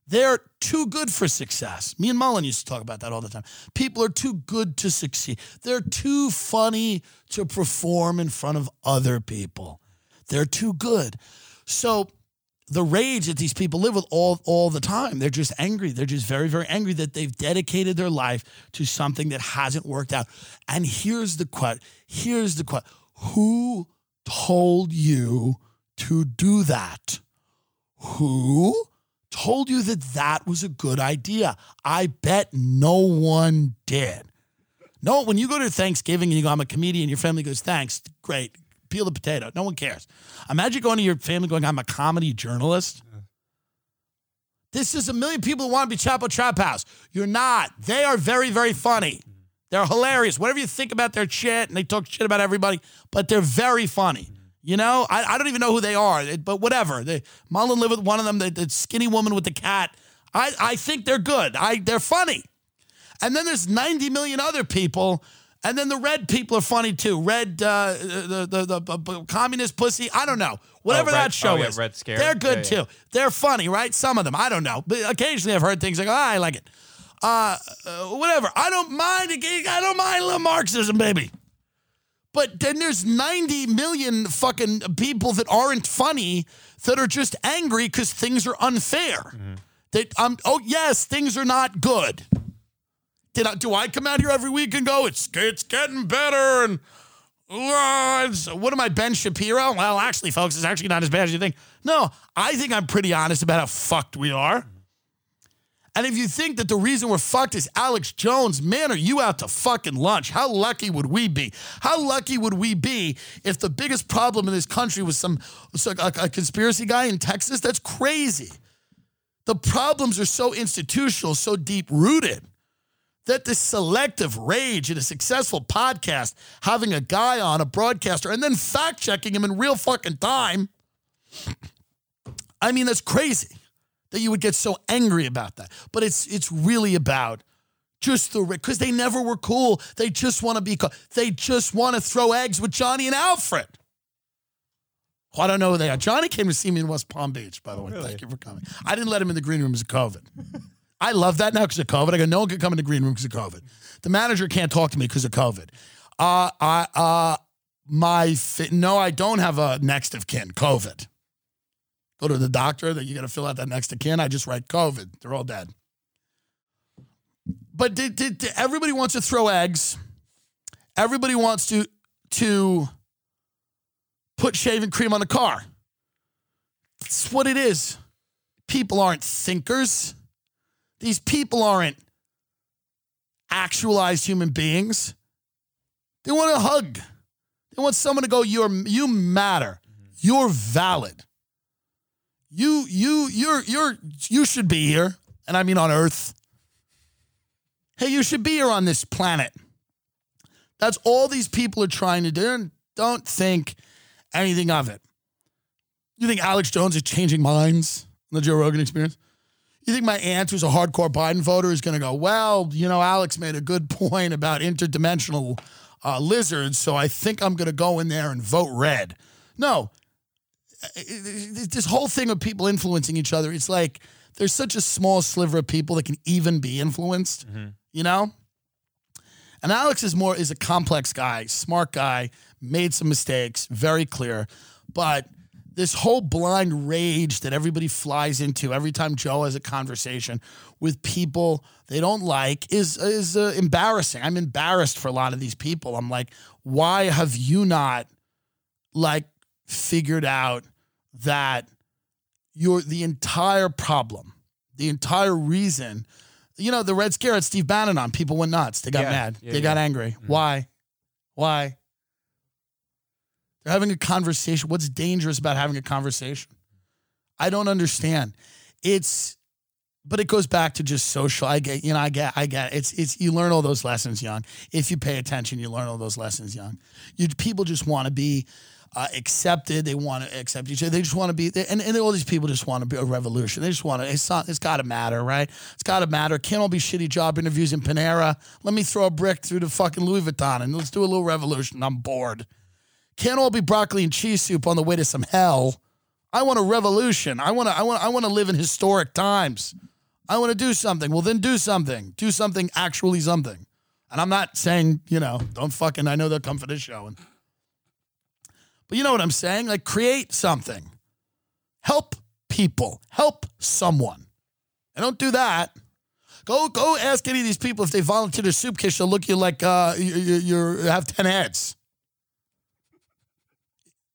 They're too good for success. Me and Mullen used to talk about that all the time. People are too good to succeed. They're too funny to perform in front of other people. They're too good. So the rage that these people live with all all the time, they're just angry. They're just very very angry that they've dedicated their life to something that hasn't worked out. And here's the quote. Here's the quote. Who told you to do that? Who told you that that was a good idea? I bet no one did. No, when you go to Thanksgiving and you go, I'm a comedian, your family goes, thanks, great, peel the potato. No one cares. Imagine going to your family going, I'm a comedy journalist. This is a million people who want to be Chapo Trap House. You're not. They are very, very funny. Mm-hmm. They're hilarious. Whatever you think about their shit, and they talk shit about everybody, but they're very funny. You know, I, I don't even know who they are, but whatever. They, Mullen lived with one of them, the, the skinny woman with the cat. I, I think they're good. I they're funny. And then there's 90 million other people. And then the red people are funny too. Red, uh, the, the, the, the communist pussy. I don't know. Whatever Oh, Red- that show oh, yeah, is. Red Scare. They're good Yeah, yeah. too. They're funny, right? Some of them. I don't know. But occasionally I've heard things like, oh, I like it. Uh, uh, whatever. I don't mind. I don't mind a little Marxism, baby. But then there's 90 million fucking people that aren't funny that are just angry because things are unfair. That um oh yes, things are not good. Did I, do I come out here every week and go, it's it's getting better and uh, what am I, Ben Shapiro? Well, actually, folks, it's actually not as bad as you think. No, I think I'm pretty honest about how fucked we are. And if you think that the reason we're fucked is Alex Jones, man, are you out to fucking lunch? How lucky would we be? How lucky would we be if the biggest problem in this country was some a, a conspiracy guy in Texas? That's crazy. The problems are so institutional, so deep rooted that this selective rage in a successful podcast, having a guy on, a broadcaster, and then fact checking him in real fucking time. I mean, that's crazy that you would get so angry about that. But it's it's really about just the because they never were cool. They just want to be cool. They just want to throw eggs with Johnny and Alfred. Well, I don't know who they are. Johnny came to see me in West Palm Beach, by the way. really? Thank you for coming. I didn't let him in the green room because of COVID. I love that now because of COVID. I go, no one can come in the green room because of COVID. The manager can't talk to me because of COVID. Uh, I, uh, my, fi- no, I don't have a next of kin, COVID. Go to the doctor that you got to fill out that next of kin. I just write COVID. They're all dead. But did, did, did- everybody wants to throw eggs. Everybody wants to to put shaving cream on the car. That's what it is. People aren't thinkers. These people aren't actualized human beings. They want a hug. They want someone to go, You're you matter. Mm-hmm. You're valid. You you you're you're you should be here. And I mean on earth. Hey, you should be here on this planet. That's all these people are trying to do. And don't think anything of it. You think Alex Jones is changing minds on the Joe Rogan experience? You think my aunt, who's a hardcore Biden voter, is going to go, well, you know, Alex made a good point about interdimensional uh, lizards, so I think I'm going to go in there and vote red. No. This whole thing of people influencing each other, it's like there's such a small sliver of people that can even be influenced, you know? And Alex is more is a complex guy, smart guy, made some mistakes, very clear. But this whole blind rage that everybody flies into every time Joe has a conversation with people they don't like is is uh, embarrassing. I'm embarrassed for a lot of these people. I'm like, why have you not like figured out that you're the entire problem, the entire reason you know, the Red Scare had Steve Bannon on. People went nuts. They got Yeah, mad. yeah, they got yeah. angry. Mm. Why? Why? They're having a conversation. What's dangerous about having a conversation? I don't understand. It's, but it goes back to just social. I get, you know, I get, I get. It's, it's. You learn all those lessons young. If you pay attention, you learn all those lessons young. You people just want to be uh, accepted. They want to accept each other. They just want to be, and, and all these people just want to be a revolution. They just want to. It's. It's got to matter, right? It's got to matter. Can't all be shitty job interviews in Panera. Let me throw a brick through the fucking Louis Vuitton and let's do a little revolution. I'm bored. Can't all be broccoli and cheese soup on the way to some hell. I want a revolution. I want to. I want. I want to live in historic times. I want to do something. Well, then do something. Do something. Actually, something. And I'm not saying you know. Don't fucking. I know they'll come for this show. And, but you know what I'm saying? Like create something. Help people. Help someone. And don't do that. Go go ask any of these people if they volunteer to soup kitchen. They'll look you like uh, you, you, you have ten heads.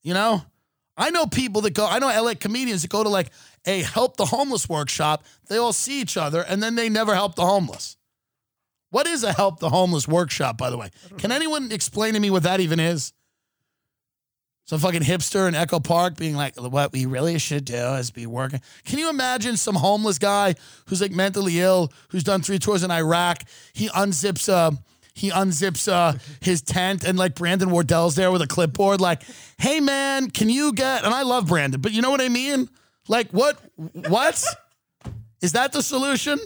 You know, I know people that go. I know LA comedians that go to like a help the homeless workshop. They all see each other, and then they never help the homeless. What is a help the homeless workshop, by the way? Can anyone explain to me what that even is? Some fucking hipster in Echo Park being like, what we really should do is be working. Can you imagine some homeless guy who's like mentally ill, who's done three tours in Iraq? He unzips uh he unzips uh his tent and like Brandon Wardell's there with a clipboard, like, hey man, can you get and I love Brandon, but you know what I mean? Like what what? Is that the solution?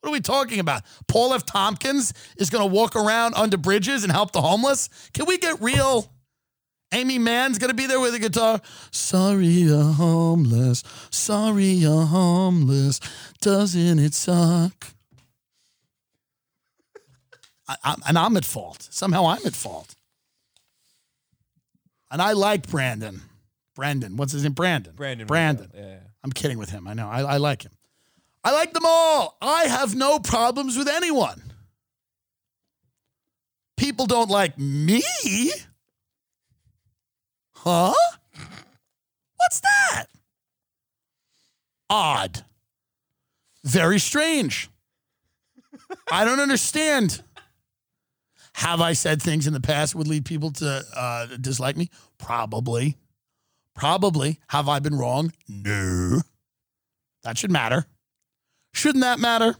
What are we talking about? Paul F. Tompkins is gonna walk around under bridges and help the homeless? Can we get real? Aimee Mann's gonna be there with a guitar. Sorry you're homeless. Sorry you're homeless. Doesn't it suck? I, I, and I'm at fault. Somehow I'm at fault. And I like Brandon. Brandon. What's his name? Brandon. Brandon. Brandon. Yeah, yeah. I'm kidding with him. I know. I, I like him. I like them all. I have no problems with anyone. People don't like me. Huh? What's that? Odd. Very strange. I don't understand. Have I said things in the past that would lead people to uh, dislike me? Probably. Probably. Have I been wrong? No. That should matter. Shouldn't that matter?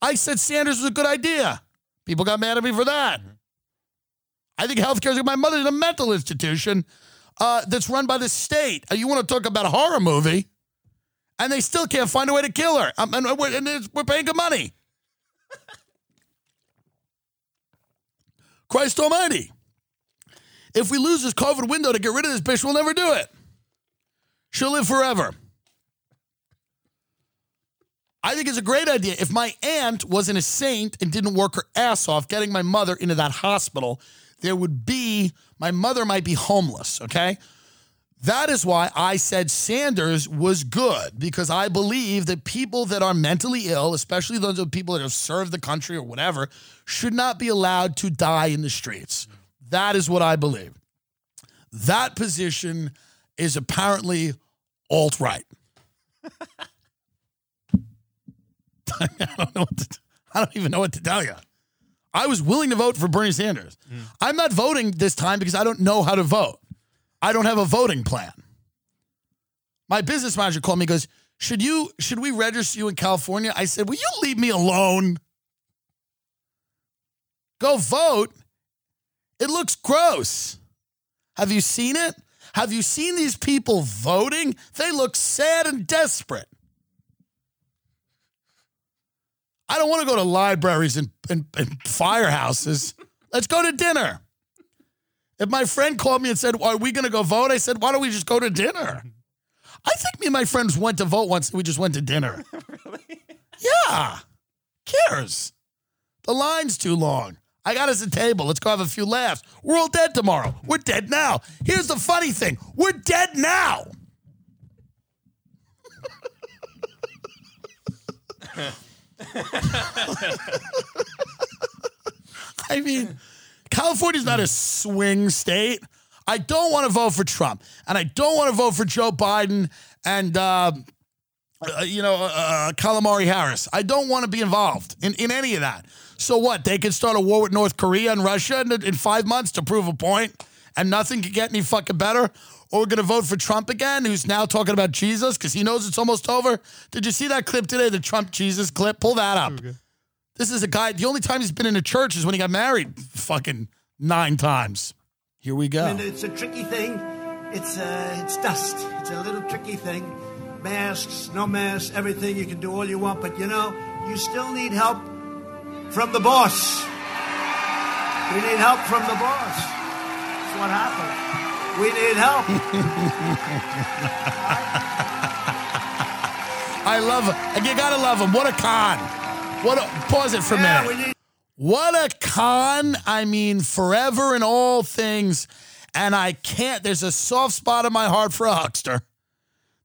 I said Sanders was a good idea. People got mad at me for that. I think healthcare is my mother's a mental institution uh, that's run by the state. Uh, You want to talk about a horror movie, and they still can't find a way to kill her. Um, and we're, and we're paying good money. Christ Almighty. If we lose this COVID window to get rid of this bitch, we'll never do it. She'll live forever. I think it's a great idea. If my aunt wasn't a saint and didn't work her ass off getting my mother into that hospital, there would be, my mother might be homeless, okay? That is why I said Sanders was good because I believe that people that are mentally ill, especially those of people that have served the country or whatever, should not be allowed to die in the streets. That is what I believe. That position is apparently alt right. I I don't even know what to tell you. I was willing to vote for Bernie Sanders. Mm. I'm not voting this time because I don't know how to vote. I don't have a voting plan. My business manager called me and goes, Should you should we register you in California? I said, Will you leave me alone? Go vote. It looks gross. Have you seen it? Have you seen these people voting? They look sad and desperate. I don't want to go to libraries and, and, and firehouses. Let's go to dinner. If my friend called me and said, Are we going to go vote? I said, Why don't we just go to dinner? I think me and my friends went to vote once. We just went to dinner. really? Yeah. Cares. The line's too long. I got us a table. Let's go have a few laughs. We're all dead tomorrow. We're dead now. Here's the funny thing we're dead now. I mean, California's not a swing state. I don't want to vote for Trump, and I don't want to vote for Joe Biden and uh, uh, you know uh, uh, Calamari Harris. I don't want to be involved in, in any of that. So what? They could start a war with North Korea and Russia in, in five months to prove a point, and nothing could get any fucking better. Or we're gonna vote for Trump again, who's now talking about Jesus because he knows it's almost over. Did you see that clip today? The Trump Jesus clip. Pull that up. Okay. This is a guy. The only time he's been in a church is when he got married. Fucking nine times. Here we go. And it's a tricky thing. It's uh, it's dust. It's a little tricky thing. Masks, no masks, everything. You can do all you want, but you know, you still need help from the boss. We need help from the boss. That's what happened. We need help. I love him. You gotta love him. What a con. What a pause it for a minute. need- What a con. I mean, forever in all things. And I can't, there's a soft spot in my heart for a huckster.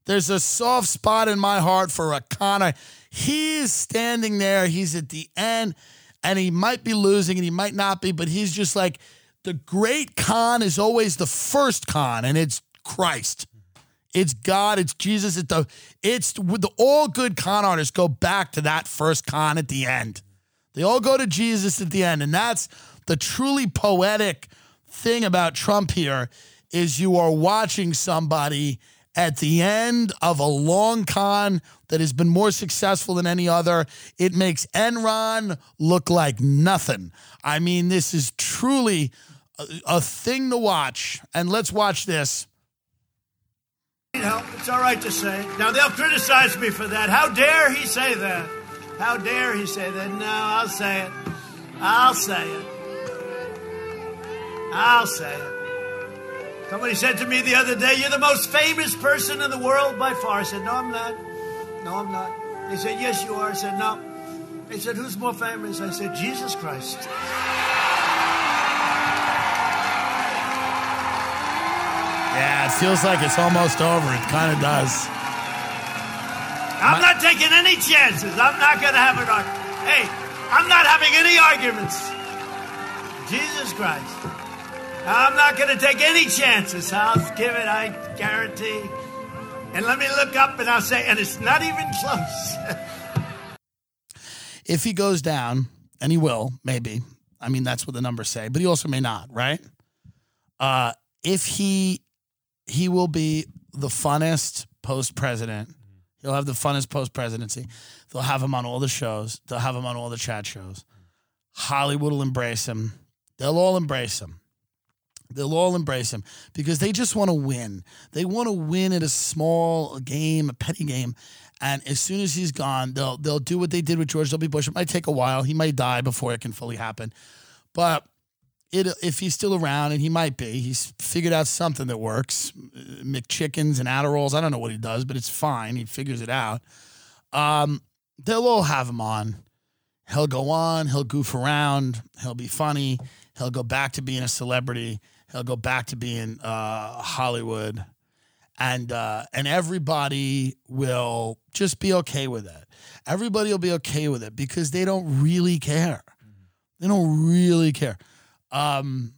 There's a soft spot in my heart for a con. He's standing there, he's at the end, and he might be losing and he might not be, but he's just like, the great con is always the first con, and it's Christ. It's God, it's Jesus, it's the it's the all good con artists go back to that first con at the end. They all go to Jesus at the end. And that's the truly poetic thing about Trump here is you are watching somebody at the end of a long con that has been more successful than any other. It makes Enron look like nothing. I mean, this is truly a, thing to watch. And let's watch this. help. It's all right to say. Now they'll criticize me for that. How dare he say that? How dare he say that? No, I'll say it. I'll say it. I'll say it. Somebody said to me the other day, You're the most famous person in the world by far. I said, No, I'm not. No, I'm not. They said, Yes, you are. I said, No. They said, Who's more famous? I said, Jesus Christ. Yeah, it feels like it's almost over. It kind of does. I'm not taking any chances. I'm not going to have an argument. Hey, I'm not having any arguments. Jesus Christ. I'm not going to take any chances. I'll give it, I guarantee. And let me look up and I'll say, and it's not even close. if he goes down, and he will, maybe. I mean, that's what the numbers say, but he also may not, right? Uh, if he he will be the funnest post president. He'll have the funnest post presidency. They'll have him on all the shows. They'll have him on all the chat shows. Hollywood will embrace him. They'll all embrace him. They'll all embrace him because they just want to win. They want to win at a small game, a petty game. And as soon as he's gone, they'll they'll do what they did with George W. Bush. It might take a while. He might die before it can fully happen. But it, if he's still around, and he might be, he's figured out something that works. McChickens and Adderalls. I don't know what he does, but it's fine. He figures it out. Um, they'll all have him on. He'll go on, he'll goof around, he'll be funny, he'll go back to being a celebrity, he'll go back to being uh, Hollywood, and uh, and everybody will just be okay with it. Everybody will be okay with it because they don't really care. They don't really care. Um,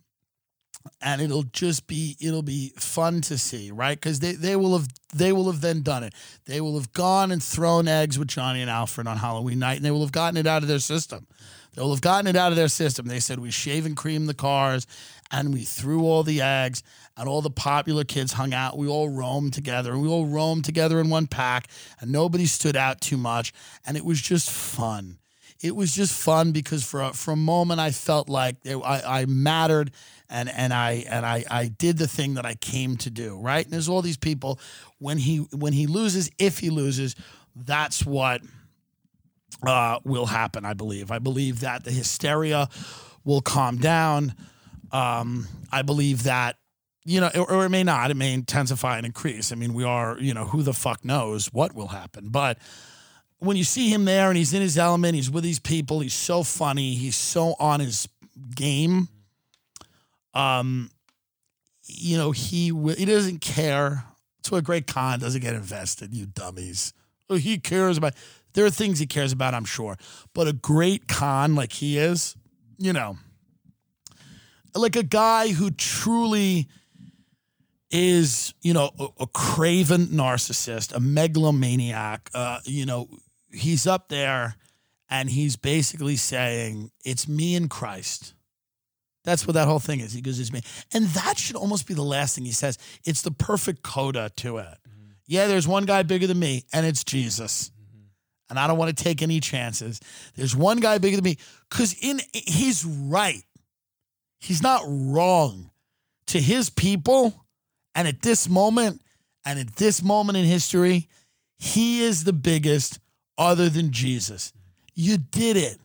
and it'll just be it'll be fun to see, right? Because they, they will have they will have then done it. They will have gone and thrown eggs with Johnny and Alfred on Halloween night, and they will have gotten it out of their system. They will have gotten it out of their system. They said we shave and cream the cars, and we threw all the eggs, and all the popular kids hung out. We all roamed together. We all roamed together in one pack, and nobody stood out too much, and it was just fun. It was just fun because for a, for a moment I felt like it, I, I mattered and and I and I I did the thing that I came to do, right? And there's all these people when he when he loses, if he loses, that's what uh, will happen. I believe. I believe that the hysteria will calm down. Um, I believe that you know, or, or it may not. It may intensify and increase. I mean, we are, you know, who the fuck knows what will happen, but when you see him there and he's in his element, he's with these people, he's so funny, he's so on his game. Um, you know, he he doesn't care. To a great con doesn't get invested, you dummies. He cares about there are things he cares about, I'm sure. But a great con like he is, you know, like a guy who truly is, you know, a, a craven narcissist, a megalomaniac, uh, you know, he's up there and he's basically saying, It's me and Christ. That's what that whole thing is. He goes, It's me. And that should almost be the last thing he says. It's the perfect coda to it. Mm-hmm. Yeah, there's one guy bigger than me, and it's Jesus. Mm-hmm. And I don't want to take any chances. There's one guy bigger than me. Because in he's right. He's not wrong. To his people, and at this moment, and at this moment in history, he is the biggest other than Jesus. You did it.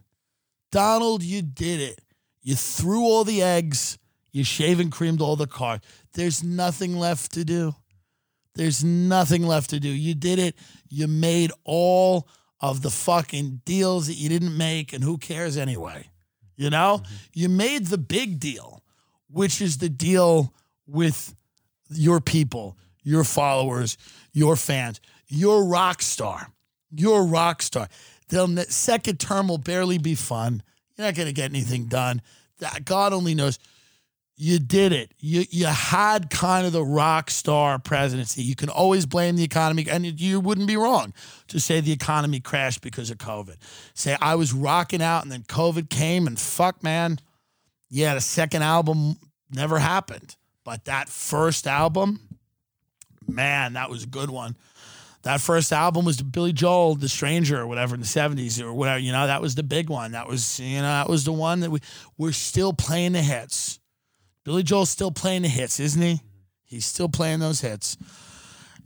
Donald, you did it. You threw all the eggs, you shave and creamed all the cars. There's nothing left to do. There's nothing left to do. You did it. You made all of the fucking deals that you didn't make, and who cares anyway? You know, mm-hmm. you made the big deal, which is the deal with your people, your followers, your fans. You're rock star. You're a rock star. The second term will barely be fun. You're not going to get anything done. God only knows. You did it. You you had kind of the rock star presidency. You can always blame the economy, and you wouldn't be wrong to say the economy crashed because of COVID. Say I was rocking out, and then COVID came, and fuck, man, yeah, the second album never happened, but that first album, man, that was a good one. That first album was Billy Joel, The Stranger, or whatever in the seventies or whatever. You know, that was the big one. That was you know that was the one that we we're still playing the hits. Billy Joel's still playing the hits, isn't he? He's still playing those hits.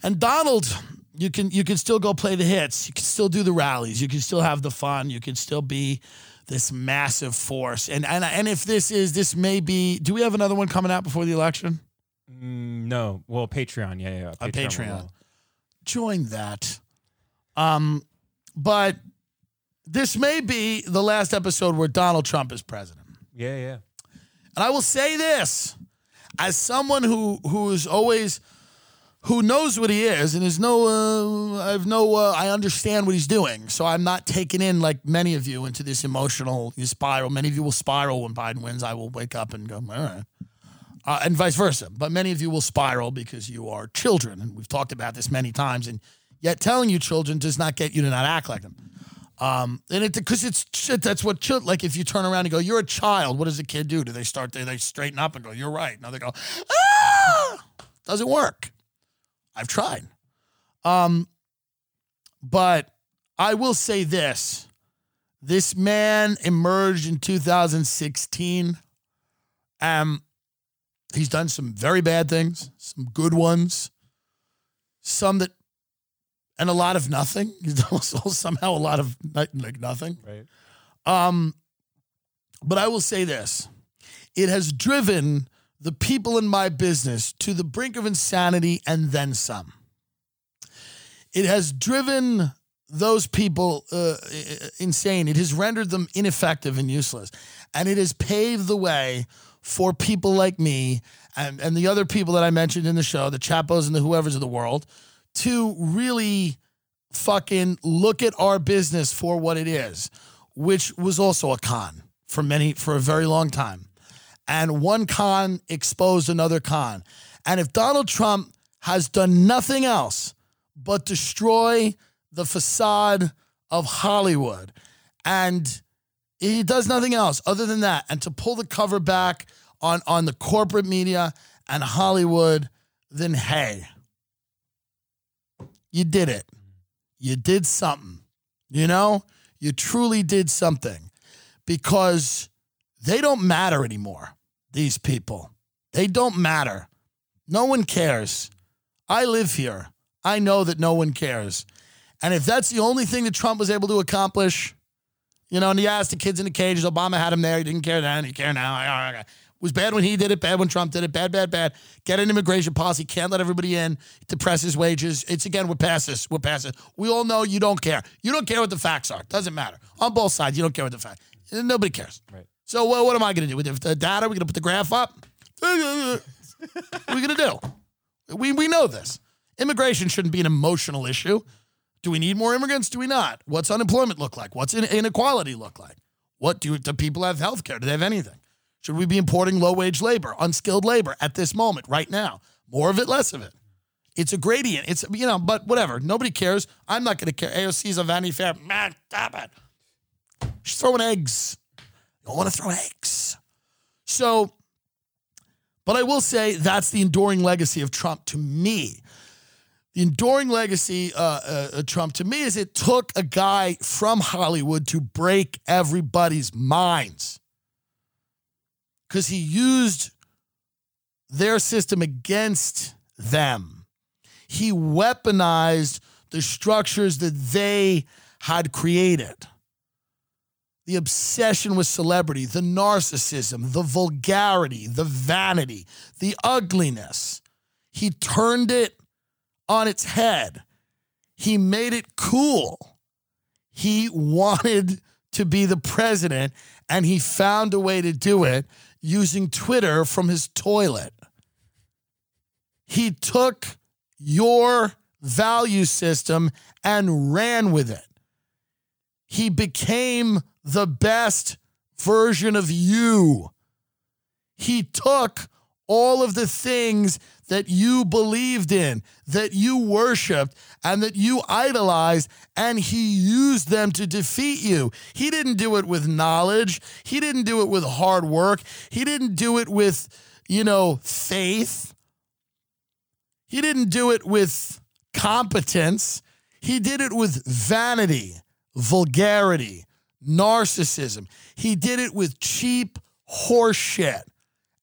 And Donald, you can you can still go play the hits. You can still do the rallies. You can still have the fun. You can still be this massive force. And and and if this is this may be. Do we have another one coming out before the election? Mm, no, well, Patreon, yeah, yeah, A will Patreon. Join that. Um, but this may be the last episode where Donald Trump is president. Yeah, yeah. And I will say this as someone who who is always who knows what he is and is no uh, I've no uh, I understand what he's doing. So I'm not taken in like many of you into this emotional spiral. Many of you will spiral when Biden wins. I will wake up and go, all right. Uh, and vice versa. But many of you will spiral because you are children. And we've talked about this many times. And yet telling you children does not get you to not act like them. Um, and it because it's. That's what chil- like if you turn around and go, "You're a child." What does a kid do? Do they start? Do they straighten up and go, "You're right"? Now they go, "Ah!" Doesn't work. I've tried. Um, but I will say this: this man emerged in 2016. Um, he's done some very bad things, some good ones, some that and a lot of nothing. He's also somehow a lot of like like nothing. Right. Um, but I will say this: it has driven the people in my business to the brink of insanity and then some. It has driven those people uh, insane. It has rendered them ineffective and useless. And it has paved the way for people like me and, and the other people that I mentioned in the show, the Chapos and the whoever's of the world, to really fucking look at our business for what it is, which was also a con for many, for a very long time. And one con exposed another con. And if Donald Trump has done nothing else but destroy the facade of Hollywood. And he does nothing else other than that. And to pull the cover back on, on the corporate media and Hollywood, then hey, you did it. You did something. You know, you truly did something because they don't matter anymore, these people. They don't matter. No one cares. I live here. I know that no one cares. And if that's the only thing that Trump was able to accomplish, you know, and he asked the kids in the cages, Obama had him there. He didn't care then. He care now. It was bad when he did it, bad when Trump did it, bad, bad, bad. Get an immigration policy, can't let everybody in, depresses wages. It's again, we're past this. We're past it. We all know you don't care. You don't care what the facts are. Doesn't matter. On both sides, you don't care what the facts. Nobody cares. Right. So what, what am I going to do with the data? We're going to put the graph up. what are we going to do? We we know this. Immigration shouldn't be an emotional issue. Do we need more immigrants? Do we not? What's unemployment look like? What's inequality look like? What do, do people have health care? Do they have anything? Should we be importing low wage labor, unskilled labor at this moment, right now? More of it, less of it. It's a gradient. It's, you know, but whatever. Nobody cares. I'm not going to care. AOC is a Vanity Fair. Man, stop it. She's throwing eggs. You don't want to throw eggs. So, but I will say that's the enduring legacy of Trump to me the enduring legacy uh, uh, Trump to me is it took a guy from Hollywood to break everybody's minds because he used their system against them. He weaponized the structures that they had created. The obsession with celebrity, the narcissism, the vulgarity, the vanity, the ugliness. He turned it on its head. He made it cool. He wanted to be the president, and he found a way to do it using Twitter from his toilet. He took your value system and ran with it. He became the best version of you. He took all of the things that you believed in, that you worshiped, and that you idolized, and he used them to defeat you. He didn't do it with knowledge, he didn't do it with hard work, he didn't do it with, you know, faith, he didn't do it with competence, he did it with vanity, vulgarity, narcissism. He did it with cheap horseshit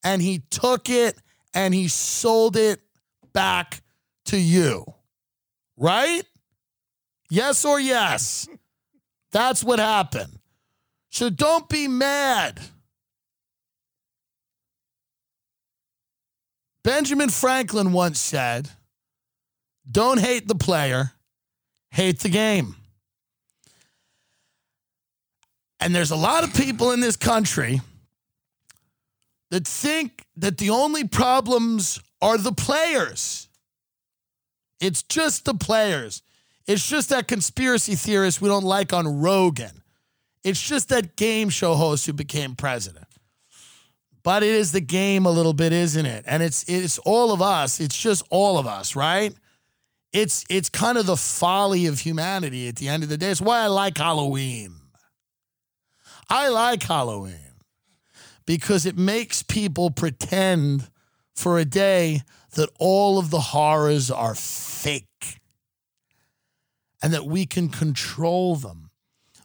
and he took it and he sold it back to you. Right? Yes or yes? That's what happened. So don't be mad. Benjamin Franklin once said, Don't hate the player, hate the game. And there's a lot of people in this country that think that the only problems are the players. It's just the players. It's just that conspiracy theorist we don't like on Rogan. It's just that game show host who became president. But it is the game a little bit, isn't it? And it's it's all of us. It's just all of us, right? It's it's kind of the folly of humanity at the end of the day. It's why I like Halloween. I like Halloween because it makes people pretend for a day that all of the horrors are fake and that we can control them.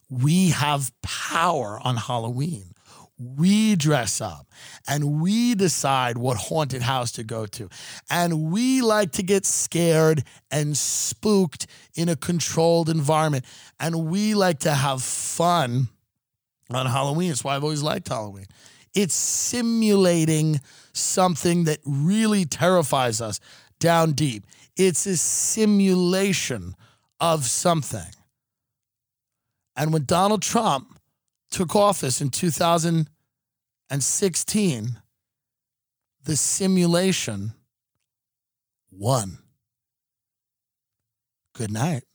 We have power on Halloween. We dress up and we decide what haunted house to go to. And we like to get scared and spooked in a controlled environment. And we like to have fun on Halloween. That's why I've always liked Halloween. It's simulating something that really terrifies us down deep. It's a simulation of something. And when Donald Trump took office in 2016, the simulation won. Good night.